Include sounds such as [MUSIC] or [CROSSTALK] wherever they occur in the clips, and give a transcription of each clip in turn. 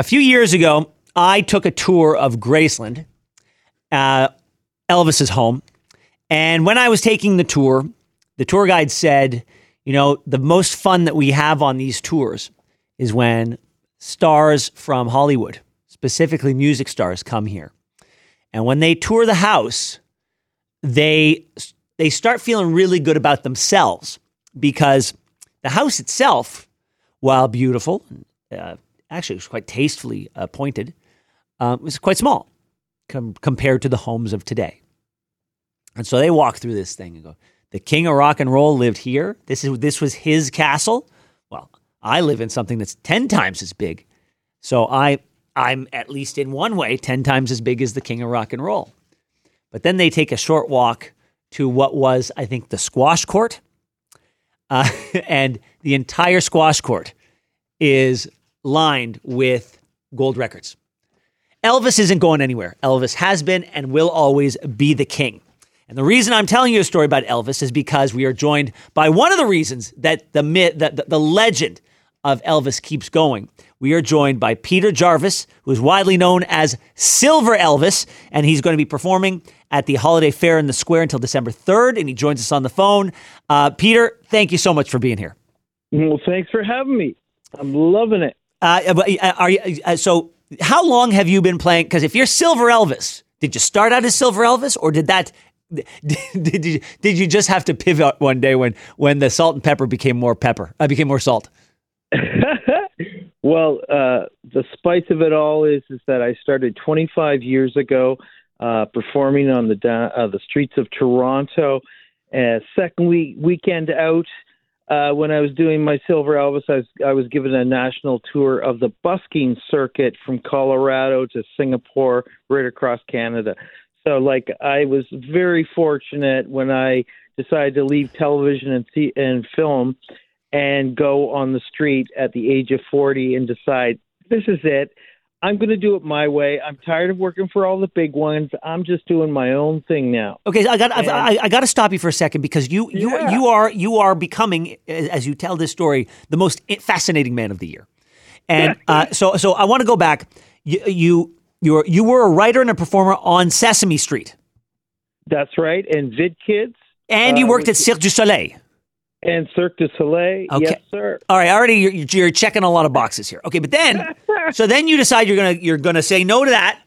a few years ago, I took a tour of Graceland, uh, Elvis's home. And when I was taking the tour, the tour guide said, you know, the most fun that we have on these tours is when stars from Hollywood, specifically music stars, come here. And when they tour the house, they they start feeling really good about themselves because the house itself, while beautiful, uh, actually it was quite tastefully appointed, it was quite small com- compared to the homes of today. And so they walk through this thing and go, "The king of rock and roll lived here. This is this was his castle. Well, I live in something that's ten times as big, so I I'm at least in one way ten times as big as the king of rock and roll." But then they take a short walk to what was, I think, the squash court. Uh, [LAUGHS] and the entire squash court is lined with gold records. Elvis isn't going anywhere. Elvis has been and will always be the king. And the reason I'm telling you a story about Elvis is because we are joined by one of the reasons that the myth, the, the legend of Elvis keeps going. We are joined by Peter Jarvis, who is widely known as Silver Elvis, and he's going to be performing at the Holiday Fair in the Square until December 3rd, and he joins us on the phone. Uh, Peter, thank you so much for being here. Well, thanks for having me. I'm loving it. Uh, uh are you, uh, so, how long have you been playing? Because if you're Silver Elvis, did you start out as Silver Elvis, or did that [LAUGHS] did, did you did you just have to pivot one day when when the salt and pepper became more pepper uh, became more salt? [LAUGHS] well, uh, the spice of it all is is that I started 25 years ago uh, performing on the uh, the streets of Toronto. Uh, second week weekend out, uh, when I was doing my Silver Elvis, I was, I was given a national tour of the busking circuit from Colorado to Singapore, right across Canada. So, like, I was very fortunate when I decided to leave television and see and film and go on the street at the age of 40 and decide this is it. I'm going to do it my way. I'm tired of working for all the big ones. I'm just doing my own thing now. Okay, I got I, I, got to stop you for a second because you you yeah. you are you are becoming as you tell this story the most fascinating man of the year, and uh, so so I want to go back. You you you were, you were a writer and a performer on Sesame Street. That's right, and Vid Kids, and you uh, worked at Cirque du Soleil and Cirque du Soleil. Okay. Yes, sir. All right, already you're, you're checking a lot of boxes here. Okay, but then [LAUGHS] so then you decide you're gonna you're gonna say no to that,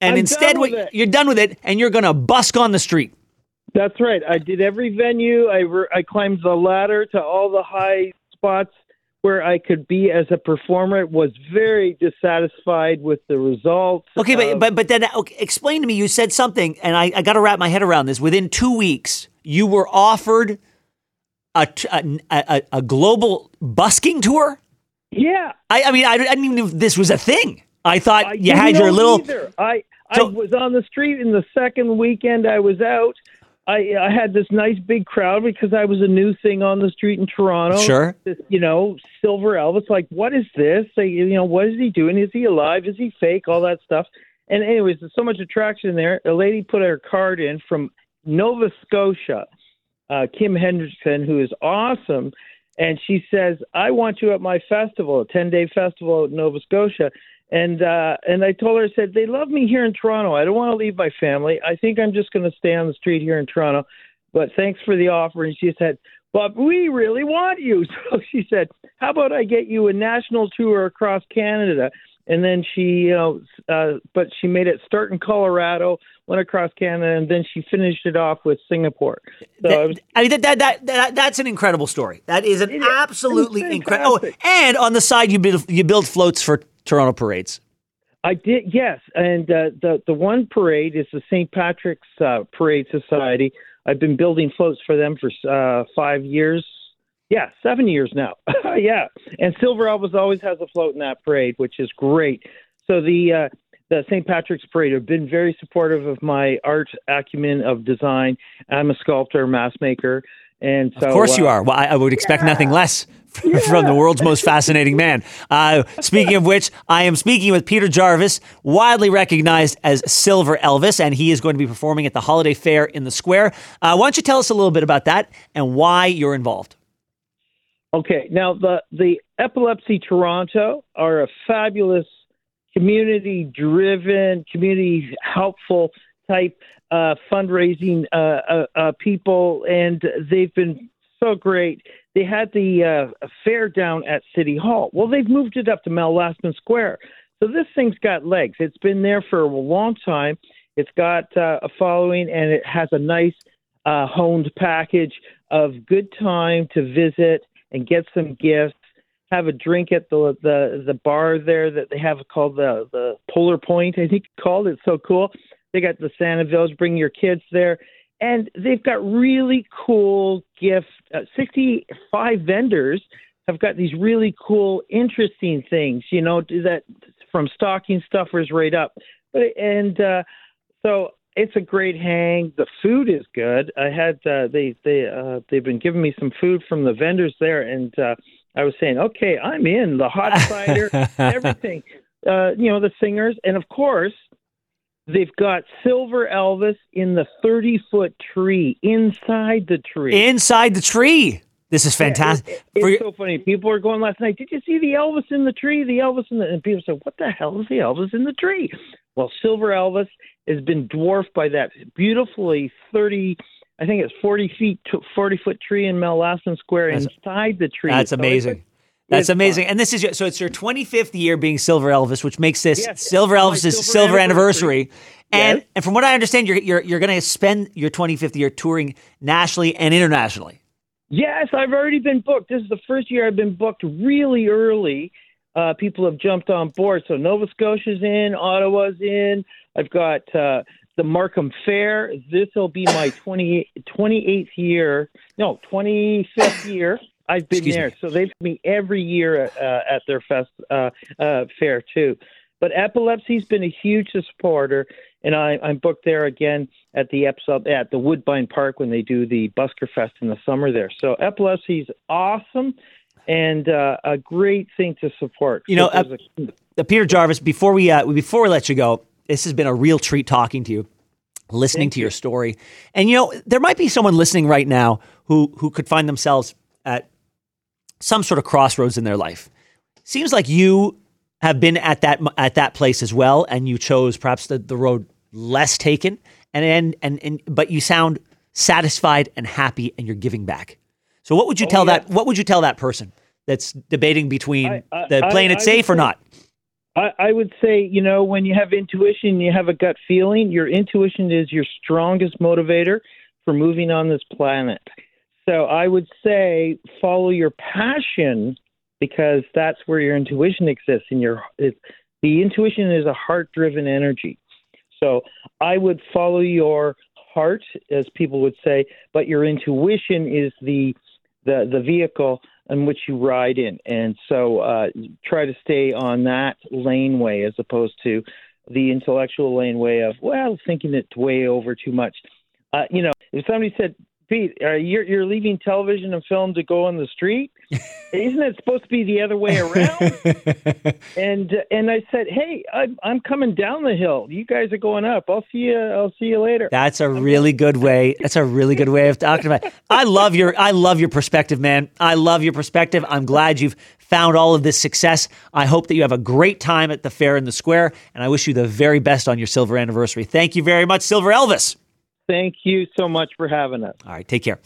and I'm instead you're done with it, and you're gonna busk on the street. That's right. I did every venue. I re- I climbed the ladder to all the high spots where I could be as a performer. Was very dissatisfied with the results. Okay, but but but then okay, explain to me. You said something, and I, I got to wrap my head around this. Within two weeks, you were offered a, a, a, a global busking tour? Yeah. I, I mean, I, I didn't even know this was a thing. I thought uh, I you had your little. Either. I I was on the street in the second weekend I was out. I I had this nice big crowd because I was a new thing on the street in Toronto. Sure. This, you know, Silver Elvis. Like, what is this? Like, you know, what is he doing? Is he alive? Is he fake? All that stuff. And anyways, there's so much attraction there. A lady put her card in from Nova Scotia uh, Kim Hendrickson, who is awesome. And she says, I want you at my festival, a 10 day festival at Nova Scotia. And uh, and I told her, I said, they love me here in Toronto. I don't want to leave my family. I think I'm just going to stay on the street here in Toronto. But thanks for the offer. And she said, but we really want you. [LAUGHS] So she said, how about I get you a national tour across Canada? And then she, you know, uh, but she made it start in Colorado, went across Canada, and then she finished it off with Singapore. So that, was, I mean, that, that, that, that, that's an incredible story. That is an absolutely incredible. Oh, and on the side, you build you build floats for Toronto parades. I did, yes, and uh, the the one parade is the St. Patrick's uh, Parade Society. I've been building floats for them for uh, five years, yeah, seven years now. [LAUGHS] yeah, and Silver Elvis always has a float in that parade, which is great. So the uh, the St. Patrick's Parade have been very supportive of my art acumen of design. I'm a sculptor, mask maker, and so of course uh, you are. Well, I, I would expect yeah. nothing less [LAUGHS] from, yeah. from the world's most fascinating man. Uh, speaking of which, I am speaking with Peter Jarvis, widely recognized as Silver Elvis, and he is going to be performing at the Holiday Fair in the Square. Uh, why don't you tell us a little bit about that and why you're involved? Okay, now the the Epilepsy Toronto are a fabulous community driven, community helpful type uh, fundraising uh, uh, uh, people, and they've been so great. They had the uh, fair down at City Hall. Well, they've moved it up to Mel Lastman Square. So this thing's got legs. It's been there for a long time. It's got uh, a following, and it has a nice honed package of good time to visit and get some gifts. Have a drink at the the the bar there that they have called the the Polar Point. [LAUGHS] I think called. It's so cool. They got the Santa Village. Bring your kids there, and they've got really cool gift. Uh, Sixty-five vendors have got these really cool, interesting things. You know that from stocking stuffers right up. But and uh, so it's a great hang. The food is good. I had uh, they they uh, they've been giving me some food from the vendors there, and uh, I was saying, okay, I'm in the hot [LAUGHS] cider, everything. Uh, you know the singers, and of course they've got Silver Elvis in the 30 foot tree inside the tree. Inside the tree. This is fantastic. Yeah, it, it, it's so funny. People were going last night. Did you see the Elvis in the tree? The Elvis in the and people said, "What the hell is the Elvis in the tree?" Well, Silver Elvis has been dwarfed by that beautifully thirty. I think it's forty feet, forty foot tree in Mel Lastman Square that's, inside the tree. That's amazing. So that's amazing. Fun. And this is so it's your 25th year being Silver Elvis, which makes this yes, Silver Elvis's silver, silver anniversary. anniversary. And yes. and from what I understand, you're you're you're going to spend your 25th year touring nationally and internationally. Yes, I've already been booked. This is the first year I've been booked really early. Uh, people have jumped on board. So Nova Scotia's in, Ottawa's in. I've got uh, the Markham Fair. This will be my [LAUGHS] 20, 28th year, no, 25th year. I've been Excuse there. Me. So they've me every year uh, at their fest uh, uh, fair too. But epilepsy's been a huge supporter, and I, I'm booked there again at the Epsub at the Woodbine Park when they do the Busker Fest in the summer there. So epilepsy's awesome and uh, a great thing to support. You know, uh, a, Peter Jarvis. Before we uh, before we let you go, this has been a real treat talking to you, listening Thank to you. your story. And you know, there might be someone listening right now who who could find themselves at some sort of crossroads in their life. Seems like you have been at that at that place as well, and you chose perhaps the, the road less taken, and, and and and but you sound satisfied and happy, and you're giving back. So, what would you oh, tell yeah. that? What would you tell that person that's debating between I, I, the playing I, it safe or not? I, would say, you know, when you have intuition, you have a gut feeling. Your intuition is your strongest motivator for moving on this planet. So I would say follow your passion because that's where your intuition exists. And your it, the intuition is a heart-driven energy. So I would follow your heart, as people would say, but your intuition is the the the vehicle in which you ride in, and so uh, try to stay on that laneway as opposed to the intellectual laneway of well thinking it way over too much. Uh, you know, if somebody said Pete, uh, you're you're leaving television and film to go on the street. Isn't it supposed to be the other way around? [LAUGHS] and and I said, hey, I'm I'm coming down the hill. You guys are going up. I'll see you. I'll see you later. That's a really good way. That's a really good way of talking about. It. I love your I love your perspective, man. I love your perspective. I'm glad you've found all of this success. I hope that you have a great time at the fair in the square, and I wish you the very best on your silver anniversary. Thank you very much, Silver Elvis. Thank you so much for having us. All right, take care.